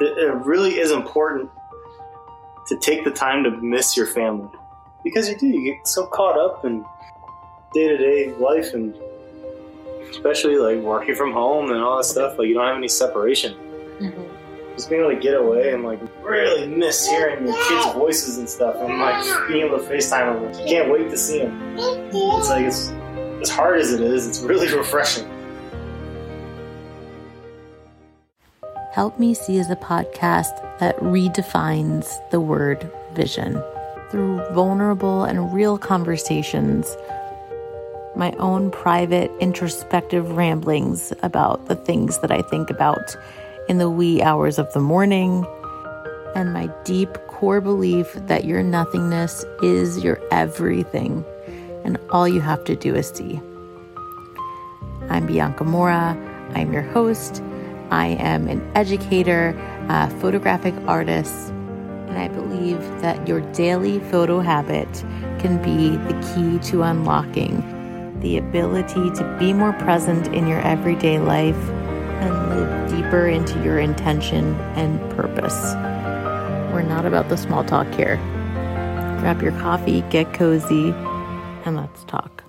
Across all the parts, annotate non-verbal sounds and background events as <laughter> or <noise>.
it really is important to take the time to miss your family because you do. You get so caught up in day to day life and especially like working from home and all that stuff. Like you don't have any separation. Mm-hmm. Just being able to get away and like really miss hearing your kids' voices and stuff, and like being able to FaceTime them. You can't wait to see them. It's like it's as hard as it is. It's really <laughs> refreshing. Help Me See is a podcast that redefines the word vision through vulnerable and real conversations, my own private introspective ramblings about the things that I think about in the wee hours of the morning, and my deep core belief that your nothingness is your everything, and all you have to do is see. I'm Bianca Mora. I'm your host I am an educator, a photographic artist, and I believe that your daily photo habit can be the key to unlocking the ability to be more present in your everyday life and live deeper into your intention and purpose. We're not about the small talk here. Grab your coffee, get cozy, and let's talk.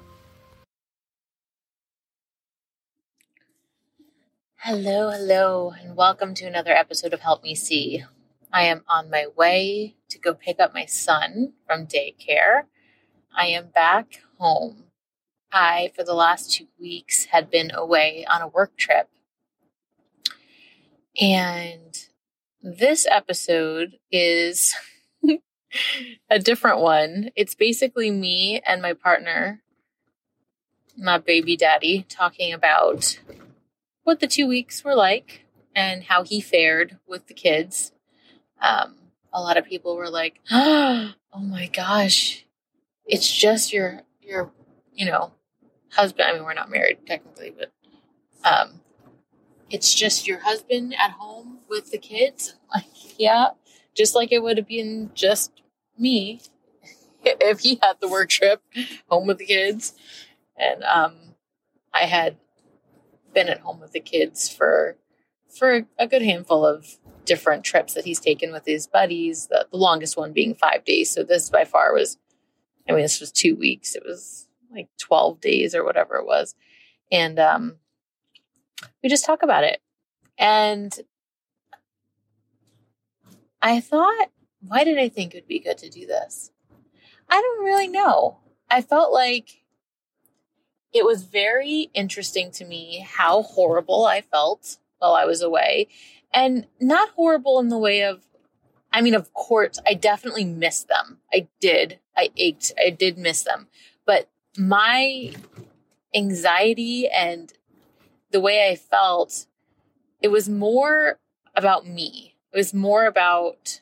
Hello, hello, and welcome to another episode of Help Me See. I am on my way to go pick up my son from daycare. I am back home. I, for the last two weeks, had been away on a work trip. And this episode is <laughs> a different one. It's basically me and my partner, my baby daddy, talking about what the two weeks were like and how he fared with the kids. Um, a lot of people were like, <gasps> "Oh my gosh, it's just your your you know husband." I mean, we're not married technically, but um, it's just your husband at home with the kids. <laughs> Like, yeah, just like it would have been just me <laughs> if he had the work trip home with the kids, and um, I had been at home with the kids for for a good handful of different trips that he's taken with his buddies. The, the longest one being five days. So this by far was, I mean, this was two weeks. It was like twelve days or whatever it was, and um, we just talk about it. And I thought, why did I think it would be good to do this? I don't really know. I felt like it was very interesting to me how horrible I felt while I was away. And not horrible in the way of, I mean, of course, I definitely missed them. I did. I ached. I did miss them. But my anxiety and the way I felt, it was more about me. It was more about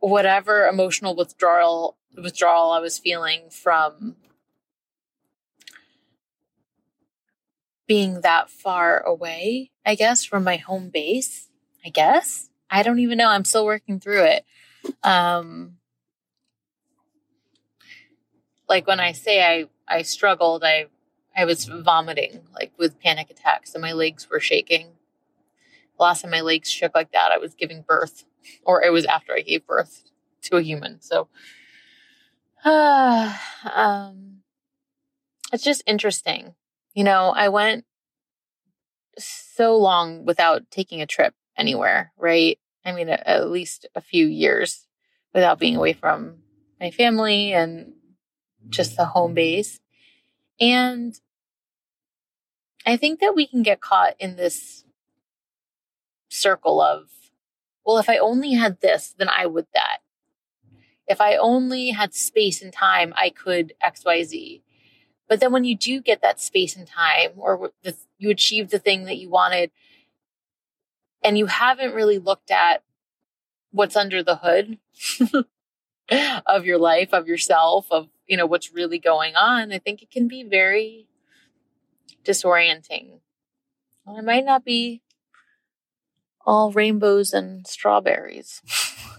whatever emotional withdrawal withdrawal I was feeling from being that far away, I guess, from my home base. I guess. I don't even know. I'm still working through it. Um, like when I say I, I struggled, I, I was vomiting like with panic attacks and my legs were shaking. The last time my legs shook like that, I was giving birth or it was after I gave birth to a human. So, uh, <sighs> um, it's just interesting you know, I went so long without taking a trip anywhere, right? I mean, at least a few years without being away from my family and just the home base. And I think that we can get caught in this circle of, well, if I only had this, then I would that. If I only had space and time, I could XYZ. But then when you do get that space and time or the, you achieve the thing that you wanted and you haven't really looked at what's under the hood <laughs> of your life, of yourself, of, you know, what's really going on, I think it can be very disorienting. Well, it might not be all rainbows and strawberries,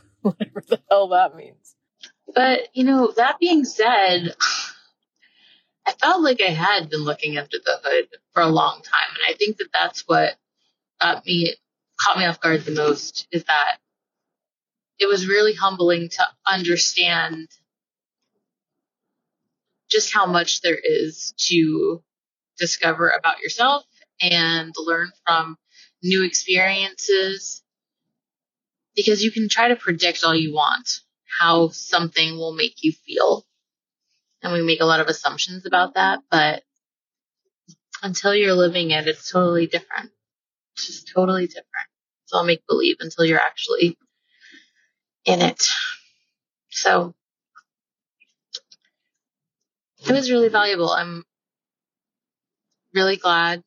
<laughs> whatever the hell that means. But, you know, that being said, I felt like I had been looking under the hood for a long time. And I think that that's what got me caught me off guard the most is that it was really humbling to understand just how much there is to discover about yourself and learn from new experiences because you can try to predict all you want how something will make you feel and we make a lot of assumptions about that but until you're living it it's totally different it's just totally different it's all make believe until you're actually in it so it was really valuable i'm really glad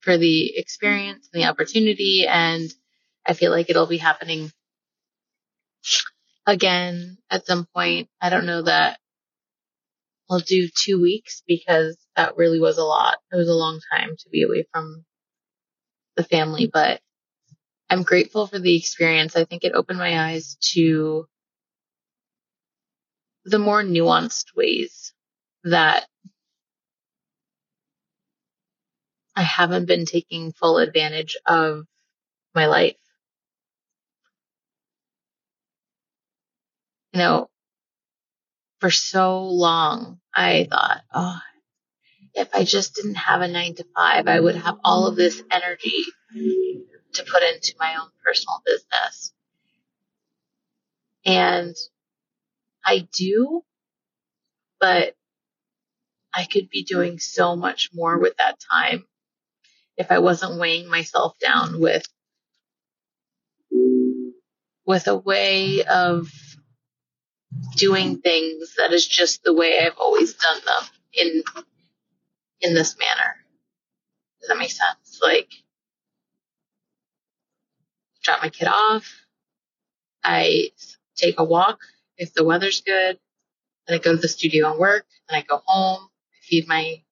for the experience and the opportunity. And I feel like it'll be happening again at some point. I don't know that I'll do two weeks because that really was a lot. It was a long time to be away from the family, but I'm grateful for the experience. I think it opened my eyes to the more nuanced ways that I haven't been taking full advantage of my life. You know, for so long, I thought, oh, if I just didn't have a nine to five, I would have all of this energy to put into my own personal business. And I do, but I could be doing so much more with that time if I wasn't weighing myself down with with a way of doing things that is just the way I've always done them in in this manner. Does that make sense? Like drop my kid off. I take a walk if the weather's good. Then I go to the studio and work. Then I go home. I feed my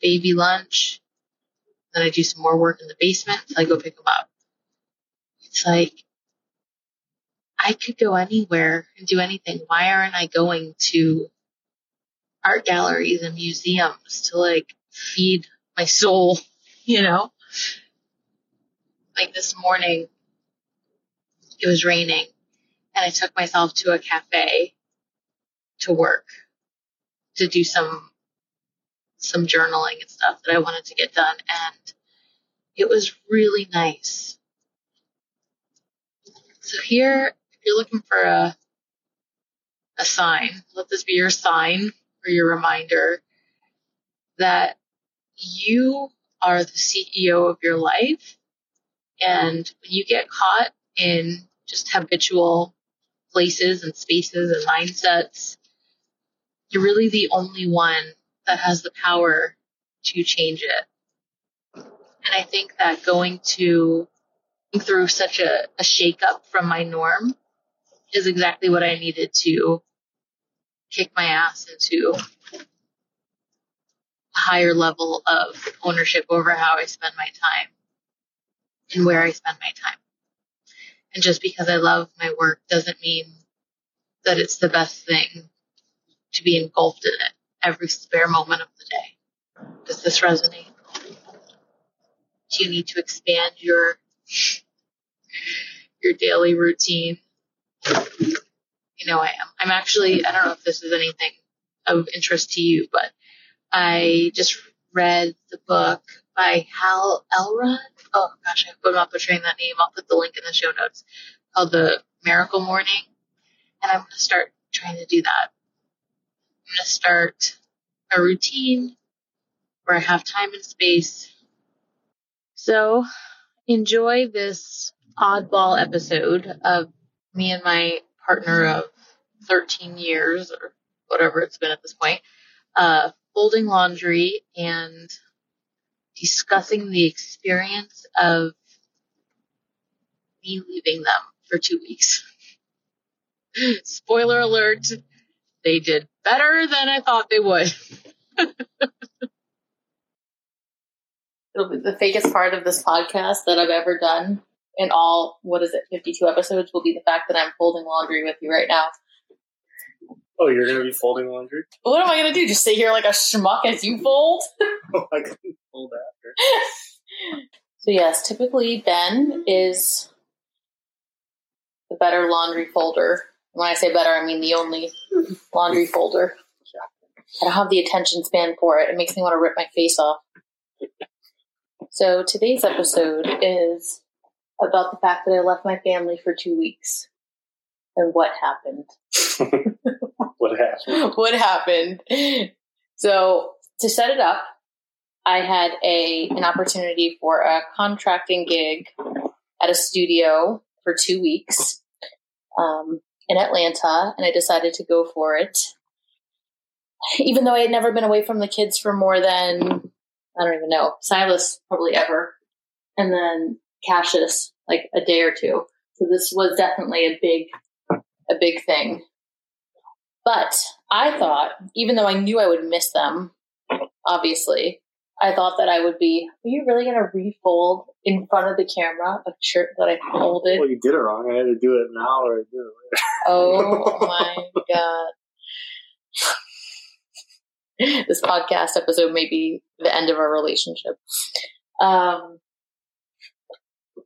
baby lunch. Then I do some more work in the basement until I go pick them up. It's like, I could go anywhere and do anything. Why aren't I going to art galleries and museums to like feed my soul, <laughs> you know? Like this morning, it was raining and I took myself to a cafe to work to do some some journaling and stuff that I wanted to get done. And it was really nice. So here, you're looking for a, a sign, let this be your sign or your reminder that you are the CEO of your life. And when you get caught in just habitual places and spaces and mindsets, you're really the only one that has the power to change it. And I think that going to through such a, a shakeup from my norm is exactly what I needed to kick my ass into a higher level of ownership over how I spend my time and where I spend my time. And just because I love my work doesn't mean that it's the best thing to be engulfed in it every spare moment of the day. Does this resonate? Do you need to expand your your daily routine? You know I am. I'm actually I don't know if this is anything of interest to you, but I just read the book by Hal Elrod. Oh gosh, I hope I'm not butchering that name. I'll put the link in the show notes. Called The Miracle Morning. And I'm gonna start trying to do that. I'm going to start a routine where I have time and space. So enjoy this oddball episode of me and my partner of 13 years or whatever it's been at this point, uh, folding laundry and discussing the experience of me leaving them for two weeks. <laughs> Spoiler alert, they did better than I thought they would. <laughs> It'll be the fakest part of this podcast that I've ever done in all, what is it, 52 episodes will be the fact that I'm folding laundry with you right now. Oh, you're gonna be folding laundry? What am I gonna do? Just sit here like a schmuck as you fold? <laughs> <laughs> oh, I couldn't fold after. So yes, typically Ben is the better laundry folder. When I say better, I mean the only laundry folder. I don't have the attention span for it. It makes me want to rip my face off. So today's episode is about the fact that I left my family for two weeks and what happened. <laughs> <laughs> what happened? what happened? So to set it up, I had a an opportunity for a contracting gig at a studio for two weeks um, in Atlanta, and I decided to go for it. Even though I had never been away from the kids for more than I don't even know Silas probably ever, and then Cassius like a day or two. So this was definitely a big a big thing. But I thought, even though I knew I would miss them, obviously, I thought that I would be, are you really going to refold in front of the camera a shirt that I folded? Well, you did it wrong. I had to do it now or I do it later. Oh <laughs> my God. this podcast episode may be the end of our relationship. Um,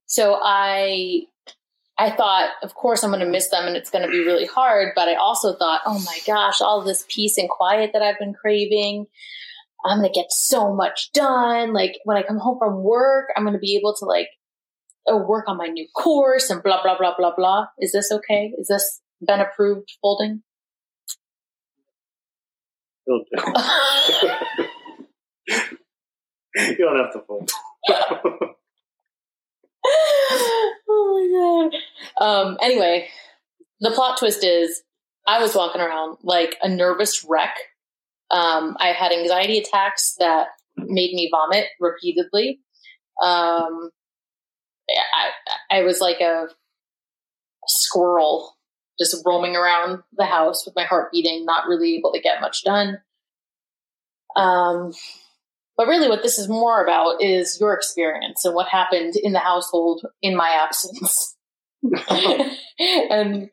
so I I thought, of course, I'm going to miss them and it's going to be really hard. But I also thought, oh my gosh, all this peace and quiet that I've been craving. I'm going to get so much done. Like when I come home from work, I'm going to be able to like uh, work on my new course and blah, blah, blah, blah, blah. Is this okay? Is this been approved folding? <laughs> It'll do. <laughs> <laughs> you don't have to fold. Oh my god. Um, anyway, the plot twist is I was walking around like a nervous wreck. Um, I had anxiety attacks that made me vomit repeatedly. Um, I, I was like a squirrel just roaming around the house with my heart beating, not really able to get much done. Um, but really, what this is more about is your experience and what happened in the household in my absence, <laughs> and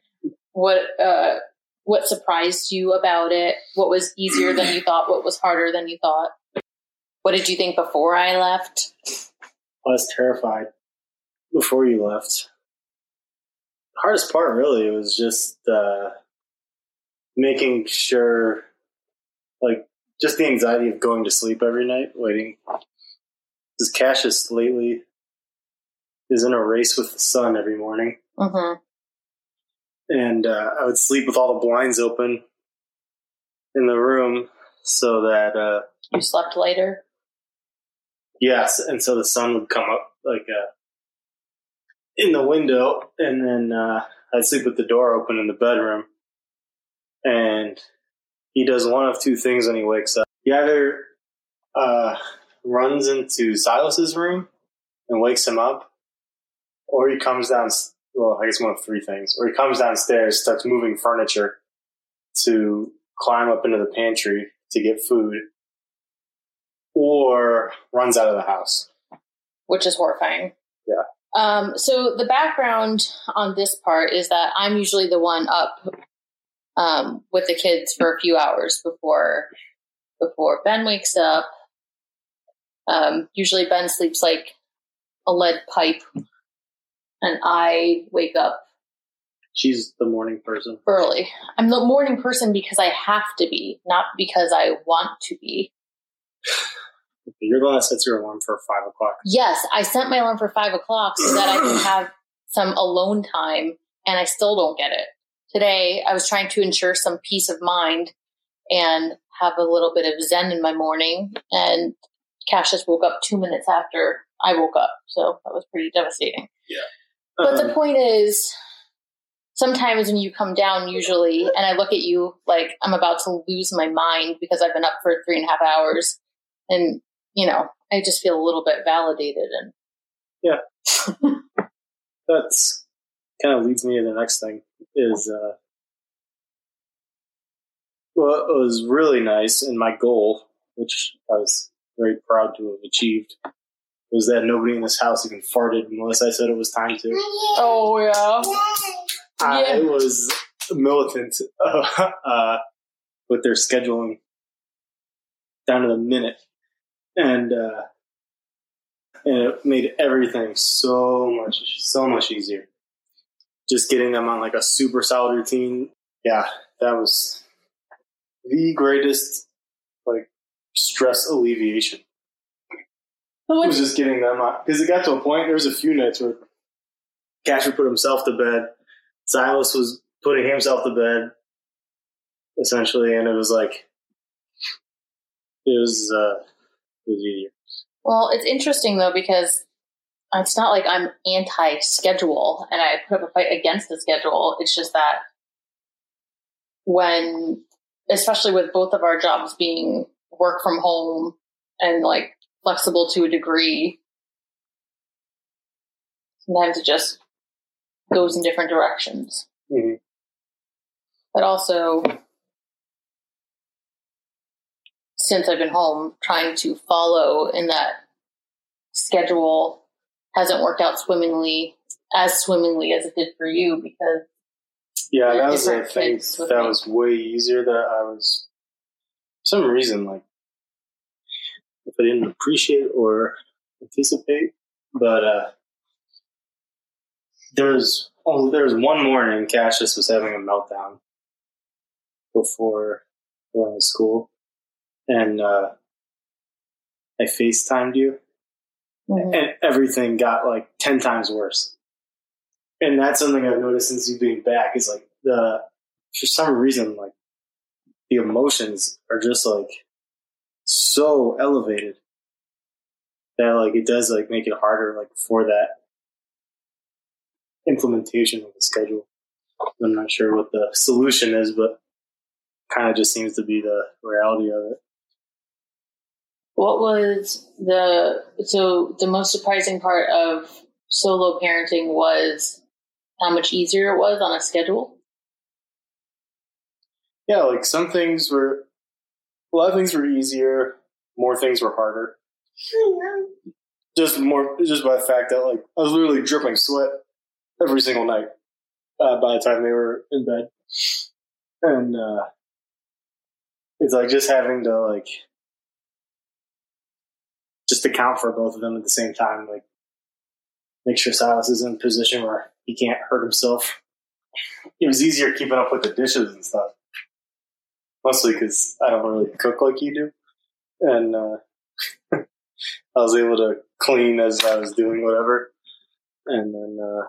what uh, what surprised you about it. What was easier than you thought? What was harder than you thought? What did you think before I left? I was terrified before you left. The hardest part, really, was just uh, making sure, like, just the anxiety of going to sleep every night, waiting. Because Cassius lately is in a race with the sun every morning. Mm-hmm. And uh, I would sleep with all the blinds open in the room so that. Uh, you slept later? Yes. And so the sun would come up like uh, in the window, and then uh, I'd sleep with the door open in the bedroom. And he does one of two things when he wakes up. He either uh, runs into Silas's room and wakes him up, or he comes down. Well, I guess one of three things. Or he comes downstairs, starts moving furniture to climb up into the pantry to get food, or runs out of the house, which is horrifying. Yeah. Um, so the background on this part is that I'm usually the one up um, with the kids for a few hours before before Ben wakes up. Um, usually Ben sleeps like a lead pipe, and I wake up. She's the morning person. Early. I'm the morning person because I have to be, not because I want to be. You're the one that sets your alarm for five o'clock. Yes, I set my alarm for five o'clock so that I can <clears throat> have some alone time, and I still don't get it today I was trying to ensure some peace of mind and have a little bit of zen in my morning. And Cassius woke up two minutes after I woke up. So that was pretty devastating. Yeah. But um, the point is, sometimes when you come down, usually, and I look at you like I'm about to lose my mind because I've been up for three and a half hours. And, you know, I just feel a little bit validated. And yeah. <laughs> That's kind of leads me to the next thing is uh, well, it was really nice, and my goal, which I was very proud to have achieved, was that nobody in this house even farted unless I said it was time to. Oh yeah, I yeah. was militant uh, <laughs> uh, with their scheduling down to the minute, and uh, and it made everything so much so much easier. Just getting them on like a super solid routine, yeah, that was the greatest like stress alleviation. It was just getting them on because it got to a point. There was a few nights where Cash would put himself to bed, Silas was putting himself to bed, essentially, and it was like it was uh, it was easier. Well, it's interesting though because it's not like I'm anti-schedule and I put up a fight against the schedule. It's just that when, especially with both of our jobs being work from home and like flexible to a degree, sometimes it just goes in different directions. Mhm. But also, since I've been home, trying to follow in that schedule hasn't worked out swimmingly as swimmingly as it did for you because Yeah, that was the thing that me. was way easier. That I was, for some reason, like if I didn't appreciate or anticipate, but uh there was oh there was one morning Cassius was having a meltdown before going to school, and uh I FaceTimed you, Mm-hmm. and everything got like 10 times worse. And that's something I've noticed since you being back is like the, for some reason, like the emotions are just like so elevated that like it does like make it harder like for that implementation of the schedule. I'm not sure what the solution is, but kind of just seems to be the reality of it. What was the so the most surprising part of solo parenting was how much easier it was on a schedule? yeah, like some things were, a lot of things were easier, more things were harder. <laughs> Just more, just by the fact that like I was literally dripping sweat every single night uh, by the time they were in bed, and uh, it's like just having to like just account for both of them at the same time, like make sure Silas is in a position where he can't hurt himself. It was easier keeping up with the dishes and stuff mostly because I don't really cook like you do, and uh, <laughs> I was able to clean as I was doing whatever, and then uh,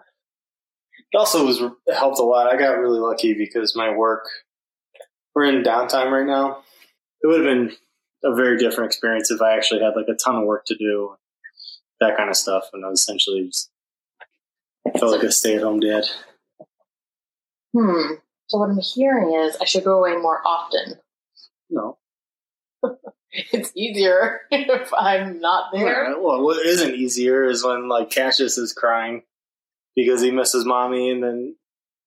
it also was it helped a lot. I got really lucky because my work we're in downtime right now. It would have been a very different experience if I actually had like a ton of work to do, that kind of stuff, and I was essentially just felt like a stay at home dad. Hmm. So what I'm hearing is I should go away more often. No, <laughs> It's easier <laughs> if I'm not there. Yeah, well, what isn't easier is when like Cassius is crying because he misses mommy, and then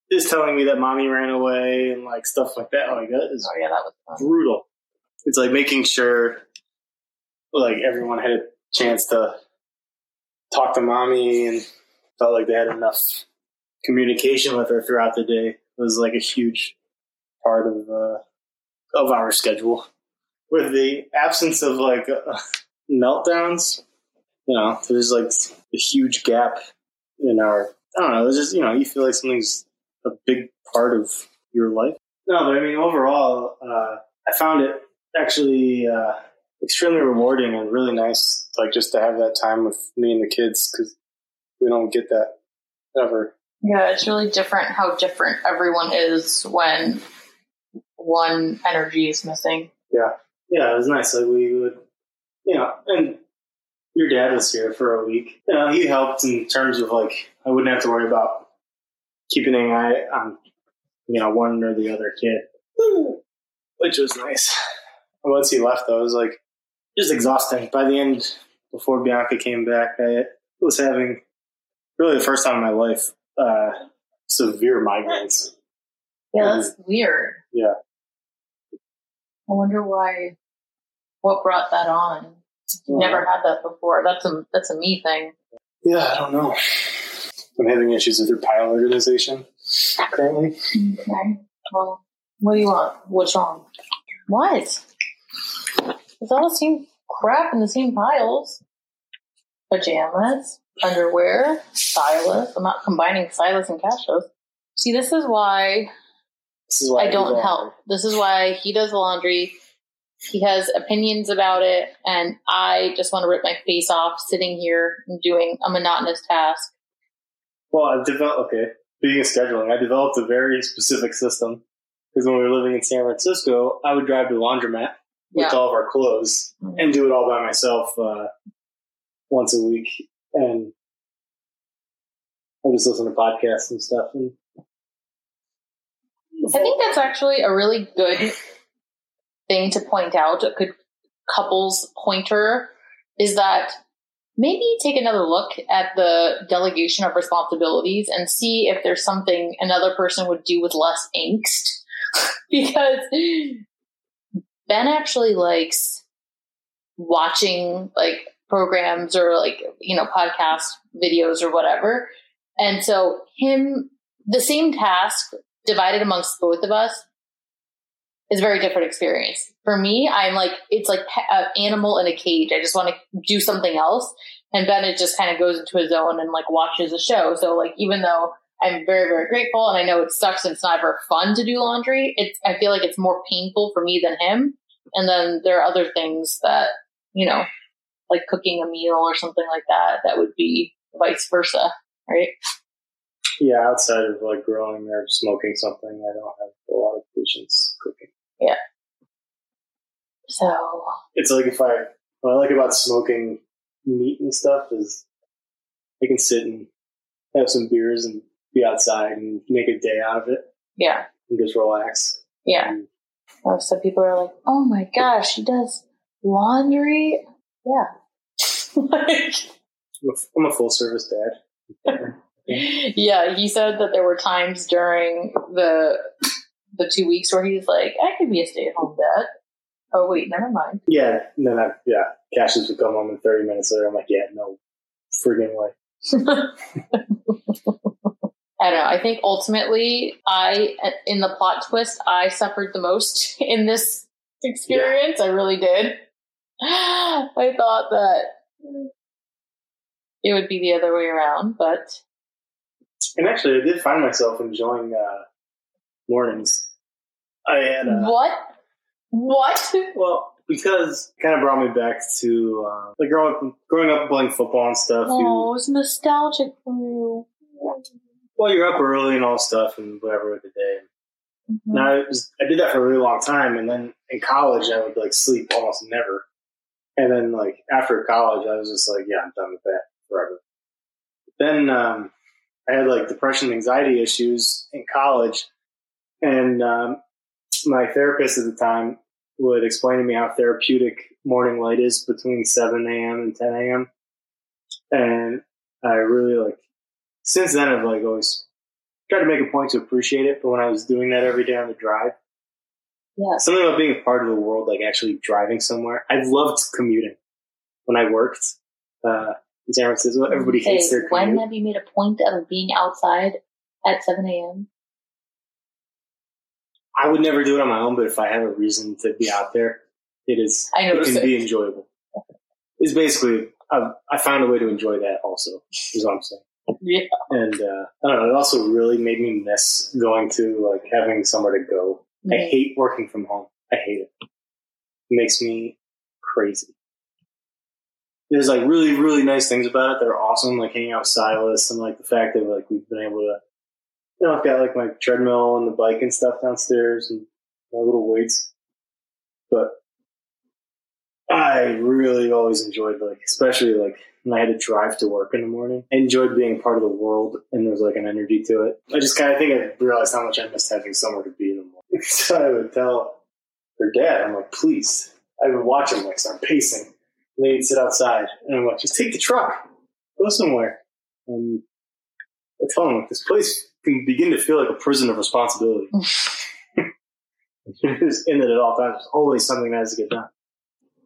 is telling me that mommy ran away and like stuff like that. Like that is Oh yeah, that was fun. brutal. It's like making sure like everyone had a chance to talk to mommy and felt like they had enough communication with her throughout the day. It was like a huge part of uh, of our schedule. With the absence of like uh, <laughs> meltdowns, you know, there's like a huge gap in our. I don't know. It's just you know, you feel like something's a big part of your life. No, but I mean, overall, uh, I found it actually uh, extremely rewarding and really nice, like just to have that time with me and the kids because we don't get that ever. Yeah, it's really different how different everyone is when one energy is missing. Yeah, yeah, it was nice. Like we would, you know, and your dad was here for a week. You know, he helped in terms of like I wouldn't have to worry about keeping an eye on, you know, one or the other kid, which was nice. Once he left, though, it was like just exhausting. By the end, before Bianca came back, I was having really the first time in my life uh, severe migraines. Yeah, that's weird. Yeah. I wonder why. What brought that on? You never had that before. That's a that's a me thing. Yeah, I don't know. I'm having issues with your pile organization currently. Okay. Well, what do you want? What's wrong? What? It's all the same crap in the same piles. pajamas, underwear, Silas. I'm not combining Silas and Cassius. See, this is why This is why I don't help. This is why he does the laundry. He has opinions about it, and I just want to rip my face off sitting here and doing a monotonous task. Well, I've developed. Okay, speaking of scheduling, I developed a very specific system because when we were living in San Francisco, I would drive to the laundromat with Yeah. all of our clothes Mhm. and do it all by myself uh, once a week, and I just listen to podcasts and stuff. And I think that's actually a really good thing to point out. A good couples pointer is that maybe take another look at the delegation of responsibilities and see if there's something another person would do with less angst. <laughs> because Ben actually likes watching like programs or like, you know, podcast videos or whatever. And so him, the same task divided amongst both of us is a very different experience. For me, I'm like, it's like an animal in a cage. I just want to do something else. And Bennett just kind of goes into his zone and like watches a show. So like, even though I'm very, very grateful and I know it sucks and it's not ever fun to do laundry, it's, I feel like it's more painful for me than him. And then there are other things that, you know, like cooking a meal or something like that, that would be vice versa, right? yeah, outside of like growing or smoking something, I don't have a lot of patience cooking. Yeah. So It's like if I what I like about smoking meat and stuff is I can sit and have some beers and be outside and make a day out of it yeah, and just relax. yeah. And Oh, so people are like, "Oh my gosh, she does laundry." Yeah, like, I'm a, I'm a full service dad. <laughs> yeah. He said that there were times during the the two weeks where he's like, "I could be a stay at home dad." Oh wait, never mind. Yeah, no, then I, yeah, Cassius would come home and 30 minutes later, I'm like, yeah, no friggin' way. <laughs> I don't know. I think ultimately, I in the plot twist, I suffered the most <laughs> in this experience. I really did. <gasps> I thought that it would be the other way around, but And actually, I did find myself enjoying uh, mornings. I had, uh, what? What? well, because it kind of brought me back to uh, like growing up, growing up playing football and stuff. Oh, You, it was nostalgic for you. Well, you're up early and all stuff and whatever with the day. Mhm. And I was, I did that for a really long time, and then in college I would like sleep almost never. And then like after college, I was just like, yeah, I'm done with that forever. Then um, I had like depression, anxiety issues in college, and um, my therapist at the time would explain to me how therapeutic morning light is between 7 a.m. and 10 a.m. And I really like since then I've like always tried to make a point to appreciate it. But when I was doing that every day on the drive, Yeah. something about being a part of the world, like actually driving somewhere. I loved commuting when I worked uh, in San Francisco. Everybody hates their Commute. when have you made a point of being outside at 7 a.m.? I would never do it on my own, but if I have a reason to be out there, it is. I it can be enjoyable. It's basically I, I found a way to enjoy that. Also, is what I'm saying. Yeah. And uh, I don't know. It also really made me miss going to like having somewhere to go. I hate working from home. I hate it. It makes me crazy. There's like really, really nice things about it that are awesome, like hanging out with Silas and like the fact that like we've been able to, you know, I've got like my treadmill and the bike and stuff downstairs and my little weights. But I really always enjoyed like, especially like when I had to drive to work in the morning. I enjoyed being part of the world and there's like an energy to it. I just kind of think I realized how much I missed having somewhere to be in the morning. <laughs> so I would tell her dad, I'm like, please. I would watch him like start pacing. And they'd sit outside and I'm like, just take the truck, go somewhere. And I tell him like this place can begin to feel like a prison of responsibility. It's <laughs> in <laughs> it at all times. There's always something that has to get done.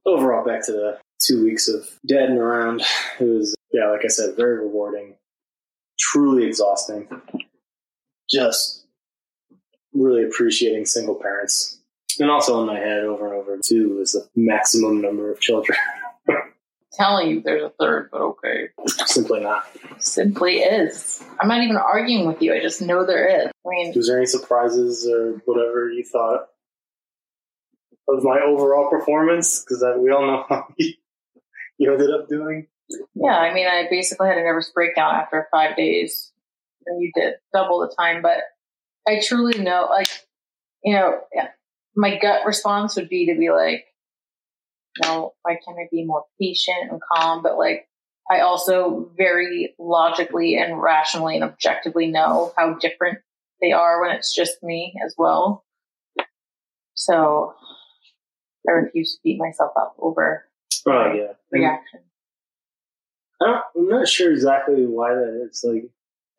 Overall, back to the two weeks of dead and around. It was, yeah, like I said, very rewarding, truly exhausting. Just really appreciating single parents. And also in my head over and over, too, is the maximum number of children. <laughs> telling you there's a third, but okay. Simply not. Simply is. I'm not even arguing with you. I just know there is. I mean, Was there any surprises or whatever you thought of my overall performance? Because we all know how <laughs> you ended up doing. yeah, I mean, I basically had a nervous breakdown after five days. And you did double the time, but I truly know, like, you know, my gut response would be to be like, no, why can't I be more patient and calm? But like, I also very logically and rationally and objectively know how different they are when it's just me as well. So I refuse to beat myself up over Oh yeah. Reaction. I'm not sure exactly why that is. Like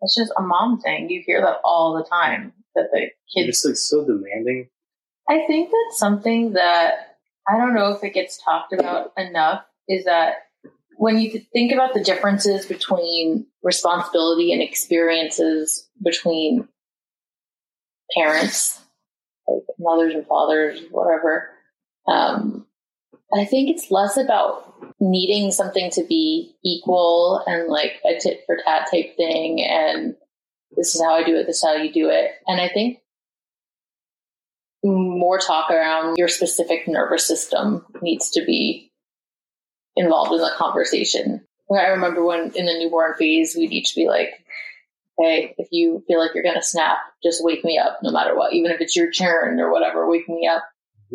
It's just a mom thing. You hear that all the time that the kids. just like so demanding. I think that's something that I don't know if it gets talked about enough is that when you think about the differences between responsibility and experiences between parents, like mothers and fathers, whatever, um, I think it's less about needing something to be equal and like a tit for tat type thing and this is how I do it, this is how you do it. And I think more talk around your specific nervous system needs to be involved in the conversation. I remember when in the newborn phase, we'd each be like, hey, if you feel like you're going to snap, just wake me up no matter what, even if it's your turn or whatever, wake me up.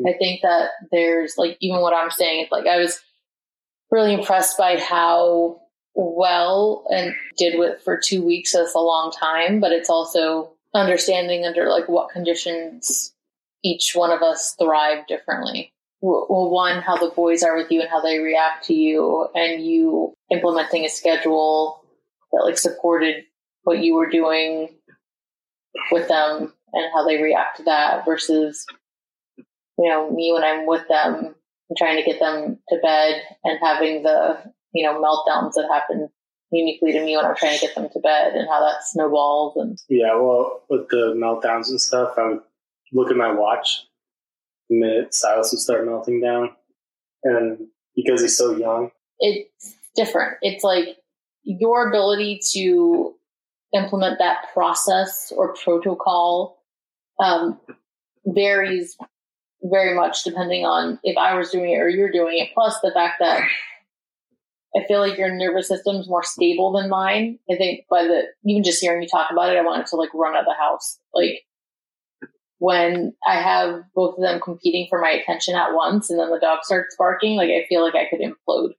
I think that there's like, even what I'm saying, it's like I was really impressed by how well and did with for two weeks. That's a long time, but it's also understanding under like what conditions each one of us thrive differently. Well, one, how the boys are with you and how they react to you, and you implementing a schedule that like supported what you were doing with them and how they react to that versus, you know, me when I'm with them and trying to get them to bed and having the, you know, meltdowns that happen uniquely to me when I'm trying to get them to bed and how that snowballs and Yeah, well, with the meltdowns and stuff, I would look at my watch the minute Silas would start melting down, and because he's so young, it's different. It's like your ability to implement that process or protocol um, varies very much depending on if I was doing it or you're doing it. Plus the fact that I feel like your nervous system's more stable than mine. I think by the even just hearing you talk about it, I wanted to like run out of the house. Like when I have both of them competing for my attention at once and then the dog starts barking, like I feel like I could implode.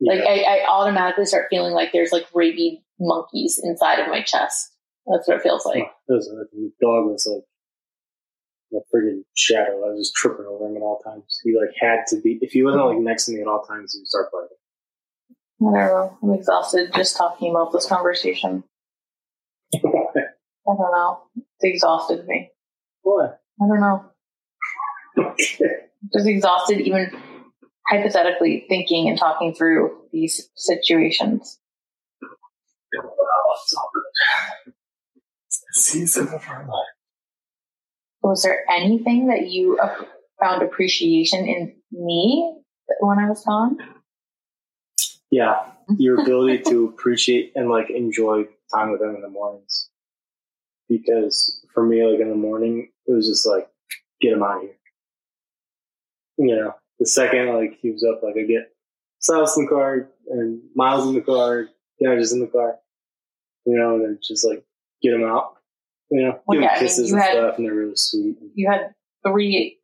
Like I, I automatically start feeling like there's like rabid monkeys inside of my chest. That's what it feels like. it was, the dog was like a friggin' shadow. I was just tripping over him at all times. He like had to be. If he wasn't like next to me at all times, he would start barking. I don't know. I'm exhausted just talking about this conversation. <laughs> I don't know. It's exhausted me. what? I don't know. <laughs> Just exhausted even hypothetically thinking and talking through these situations. It's all good. Season of our life. Was there anything that you found appreciation in me when I was gone? Yeah, <laughs> your ability to appreciate and like enjoy time with them in the mornings. Because for me, like in the morning, it was just like, get him out of here. You know, the second like he was up, like I get Silas in the car and Miles in the car, Gouges in the car. You know, and then just like get him out. You know, Well, give yeah, I mean, kisses and had- stuff, and they're really sweet. You had three,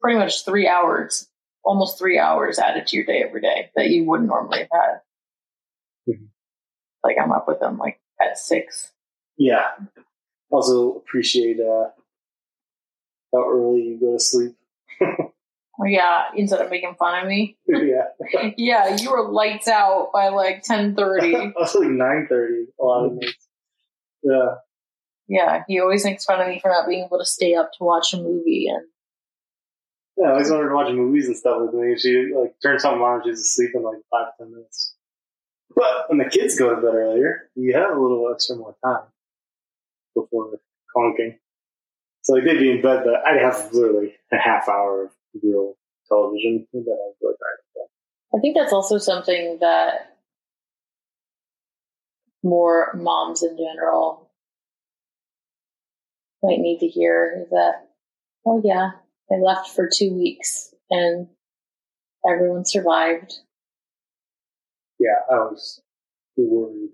pretty much three hours, almost three hours added to your day every day that you wouldn't normally have had. Mhm. Like I'm up with them like at six. Yeah. Also appreciate uh, how early you go to sleep. <laughs> Oh, yeah, instead of making fun of me. <laughs> yeah. <laughs> Yeah, you were lights out by like ten thirty. also like nine thirty a lot of nights. Yeah. Yeah, he always makes fun of me for not being able to stay up to watch a movie and Yeah, I always wanted to watch movies and stuff with me she like turns something on and she's asleep in like five, ten minutes. But when the kids go to bed earlier, you have a little extra more time before conking. So like they'd be in bed, but I'd have literally a half hour of real television and then I'd to bed. I think that's also something that more moms in general might need to hear is that, oh yeah, I left for two weeks and everyone survived. Yeah, I was worried.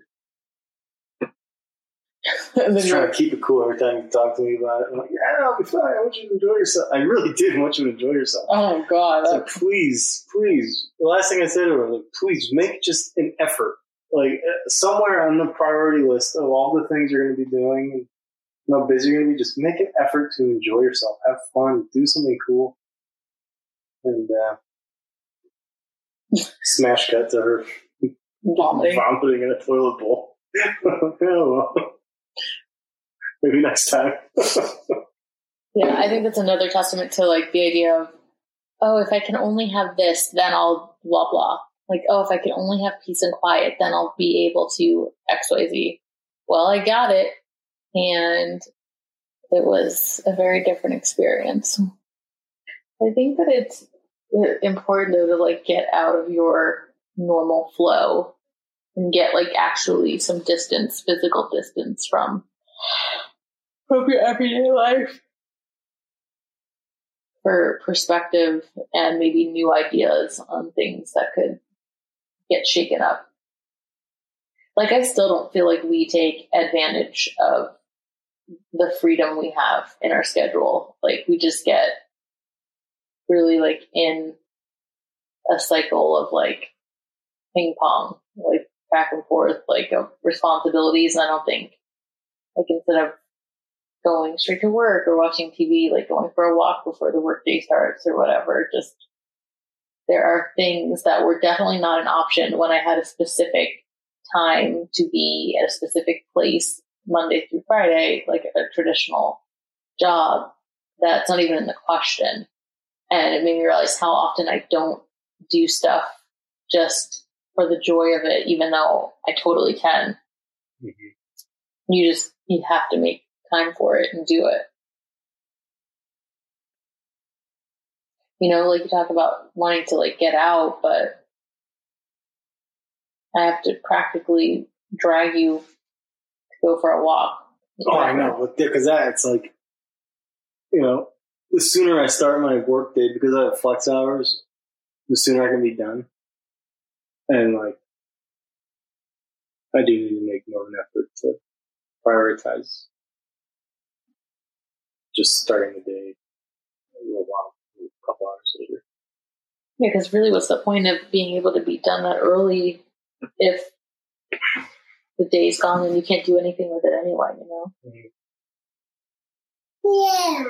<laughs> and then was trying to keep it cool every time you talk to me about it. I'm like, yeah, I'll be fine. I want you to enjoy yourself. I really did want you to enjoy yourself. oh god, So please, please. The last thing I said to her like, please make just an effort. Like uh, somewhere on the priority list of all the things you're going to be doing how busy you're to be, just make an effort to enjoy yourself, have fun, do something cool, and uh, smash cut to her vomiting. vomiting in a toilet bowl. <laughs> oh, well. Maybe next time. <laughs> Yeah, I think that's another testament to like the idea of, oh, if I can only have this, then I'll blah blah. Like, oh, if I can only have peace and quiet, then I'll be able to X Y Z. Well, I got it, and it was a very different experience. I think that it's important though to like get out of your normal flow and get like actually some distance, physical distance from from your everyday life for perspective and maybe new ideas on things that could get shaken up. Like I still don't feel like we take advantage of the freedom we have in our schedule. Like we just get really like in a cycle of like ping pong, like back and forth, like of responsibilities. And I don't think like instead of going straight to work or watching TV, like going for a walk before the workday starts or whatever. Just there are things that were definitely not an option when I had a specific time to be at a specific place Monday through Friday, like a traditional job. That's not even in the question. And it made me realize how often I don't do stuff just for the joy of it, even though I totally can. Mm-hmm. You just, you have to make time for it and do it. You know, like you talk about wanting to like get out, but I have to practically drag you go for a walk. Oh, I know. Because that, it's like, you know, the sooner I start my work day, because I have flex hours, the sooner I can be done. And like, I do need to make more of an effort to prioritize just starting the day a little while, a couple hours later. Yeah, because really, what's the point of being able to be done that early if the day's gone and you can't do anything with it anyway? You know? Yeah.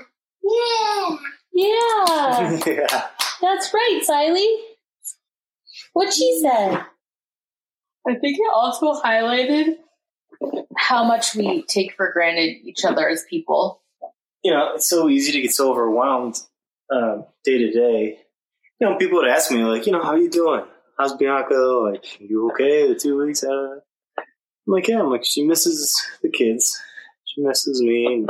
Yeah. Yeah, <laughs> yeah. that's right, Siley. What she said. I think it also highlighted how much we take for granted each other as people. You know, it's so easy to get so overwhelmed uh, day to day. You know, people would ask me, like, you know, how you doing? How's Bianca? Like, you okay? The two weeks out of it? I'm like, yeah. I'm like, she misses the kids. She misses me.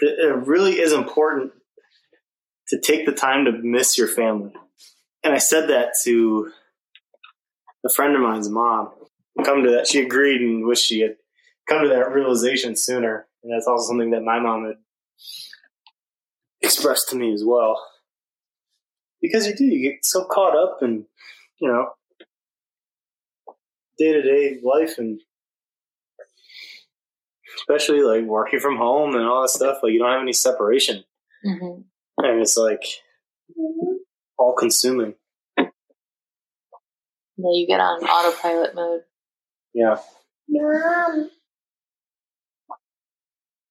It really is important to take the time to miss your family. And I said that to a friend of mine's mom. Come to that, she agreed and wished she had come to that realization sooner. And that's also something that my mom had expressed to me as well. Because you do, you get so caught up in, you know, day to day life and especially like working from home and all that stuff. Like you don't have any separation. Mm-hmm. And it's like all consuming. Yeah, you get on autopilot mode. Yeah. Mom.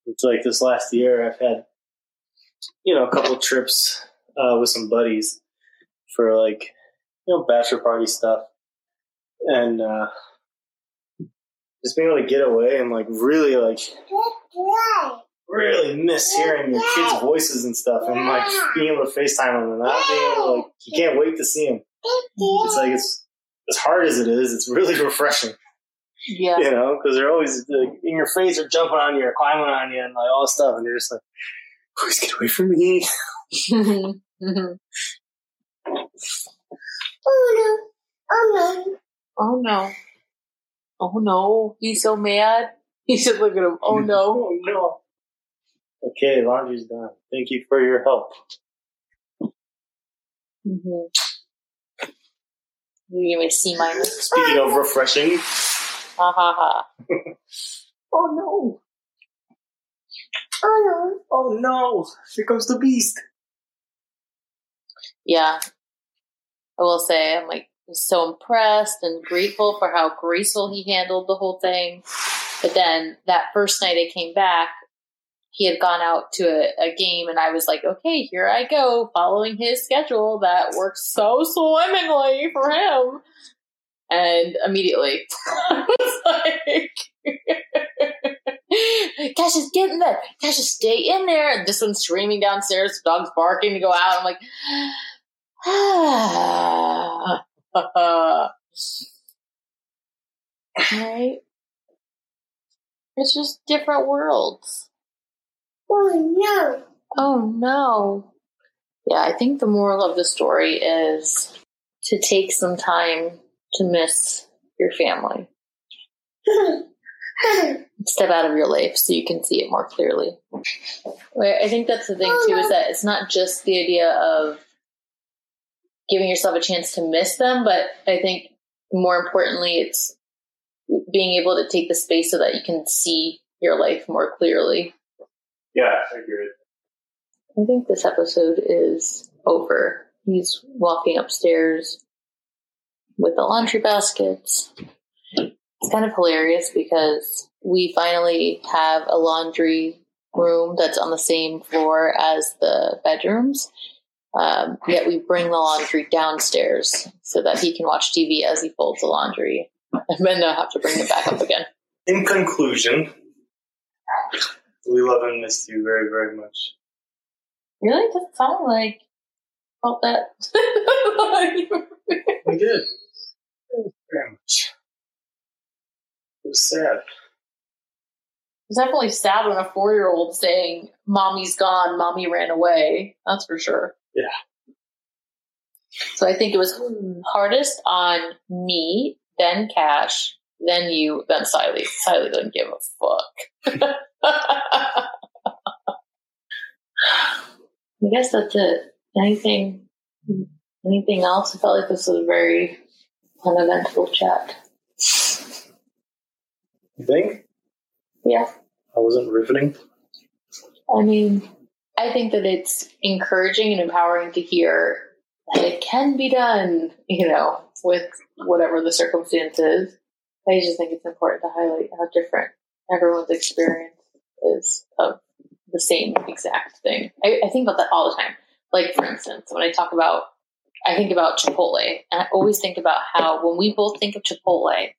It's like this last year I've had, you know, a couple trips uh, with some buddies for like, you know, bachelor party stuff. And uh, just being able to get away and like really like really miss hearing your kids' voices and stuff and like being able to FaceTime them and not being able to like you can't wait to see them. It's like it's as hard as it is, it's really <laughs> refreshing, Yeah. you know, because they're always like, in your face or jumping on you or climbing on you and like all this stuff, and you're just like, please get away from me. <laughs> Mhm. Oh no. Oh no. Oh no. He's so mad. He should look at him. Oh no. <laughs> Oh no. Okay, laundry's done. Thank you for your help. Mm-hmm. You give me C minus. Speaking of refreshing. Ha ha ha. Oh no. Oh no. Oh no. Here comes the beast. Yeah. I will say, I'm like so impressed and grateful for how graceful he handled the whole thing. But then that first night I came back, he had gone out to a, a game, and I was like, okay, here I go, following his schedule that works so swimmingly for him. And immediately, <laughs> I was like, <laughs> Cassius, get in there. Cassius, stay in there. And this one's screaming downstairs. The dog's barking to go out. I'm like, <sighs> ah. <laughs> right? It's just different worlds. Oh no. Oh no. Yeah, I think the moral of the story is to take some time to miss your family. <laughs> Step out of your life so you can see it more clearly. I think that's the thing oh, too, is that it's not just the idea of giving yourself a chance to miss them, but I think more importantly, it's being able to take the space so that you can see your life more clearly. Yeah, I agree. I think this episode is over. He's walking upstairs with the laundry baskets. It's kind of hilarious because we finally have a laundry room that's on the same floor as the bedrooms. Um, yet we bring the laundry downstairs so that he can watch TV as he folds the laundry and then not have to bring it back up again. In conclusion, we love and miss you very, very much. Really? Doesn't sound like felt that. <laughs> We did. Very much. It was sad. It's definitely sad when a four year old saying, Mommy's gone, mommy ran away. That's for sure. Yeah. So I think it was hmm. hardest on me, then Cash, then you, then Siley. Siley didn't give a fuck. <laughs> I guess that's it. Anything anything else? I felt like this was a very uneventful chat. You think? Yeah. I wasn't riveting? I mean, I think that it's encouraging and empowering to hear that it can be done, you know, with whatever the circumstances. I just think it's important to highlight how different everyone's experience is of the same exact thing. I, I think about that all the time. Like, for instance, when I talk about, I think about Chipotle, and I always think about how when we both think of Chipotle,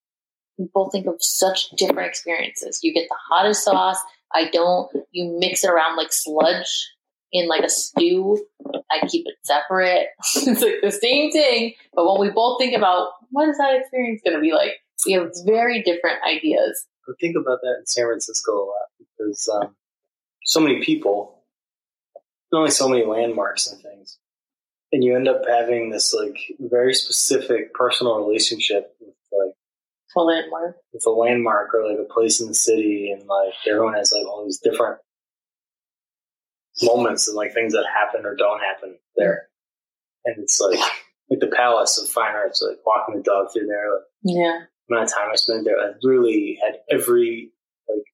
we both think of such different experiences. You get the hottest sauce. I don't. You mix it around like sludge in like a stew. I keep it separate. <laughs> it's like the same thing. But when we both think about what is that experience going to be like, we have very different ideas. I think about that in San Francisco a lot because um, so many people, only so many landmarks and things, and you end up having this like very specific personal relationship with like A landmark. with a landmark or like a place in the city, and like everyone has like all these different moments and like things that happen or don't happen there, and it's like like the Palace of Fine Arts, like walking the dog through there, like Yeah. amount of time I spent there, I really had every like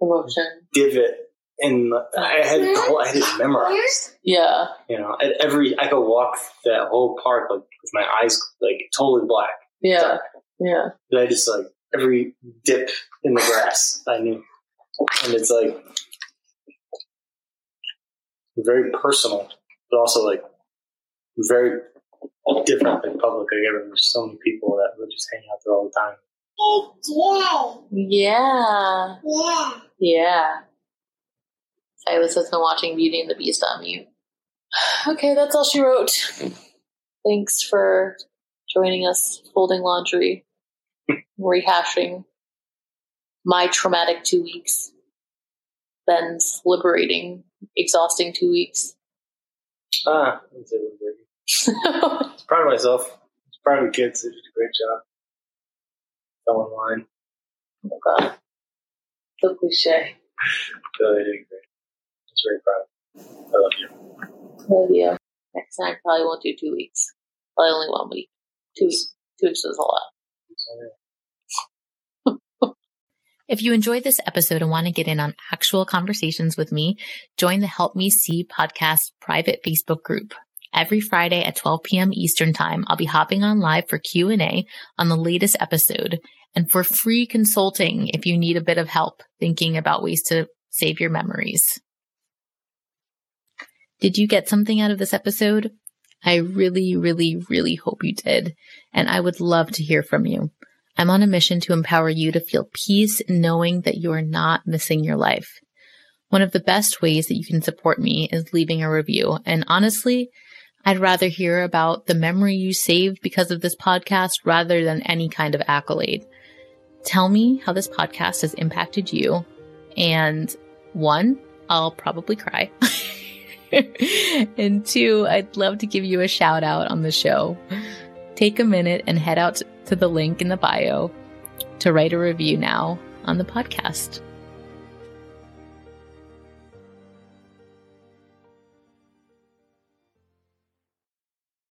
Emotion. divot in the, I had the whole, I had it memorized. Yeah. You know, at every I could walk that whole park like with my eyes like totally black. Yeah. Yeah. But I just like every dip in the grass I knew, and it's like very personal, but also like very different than public. I Like there's so many people that would just hang out there all the time. Oh, yeah. Yeah. Yeah. Silas has been watching Beauty and the Beast on mute. <sighs> Okay, that's all she wrote. <laughs> Thanks for joining us, folding laundry, <laughs> rehashing my traumatic two weeks, Ben's liberating, exhausting two weeks. <laughs> Ah, we're Proud of myself. Proud of the kids. They did a great job. Fell in line. Oh god. So cliche. So they did great. I was very proud. I love you. Love you. Next time probably won't do two weeks. Probably only one week. Two weeks two weeks was a lot. If you enjoyed this episode and want to get in on actual conversations with me, join the Help Me See podcast private Facebook group. Every Friday at 12 p.m. Eastern time, I'll be hopping on live for Q&A on the latest episode and for free consulting if you need a bit of help thinking about ways to save your memories. Did you get something out of this episode? I really, really, really hope you did. And I would love to hear from you. I'm on a mission to empower you to feel peace knowing that you are not missing your life. One of the best ways that you can support me is leaving a review. And honestly, I'd rather hear about the memory you saved because of this podcast rather than any kind of accolade. Tell me how this podcast has impacted you. And one, I'll probably cry. <laughs> and two, I'd love to give you a shout out on the show. Take a minute and head out to the link in the bio to write a review now on the podcast.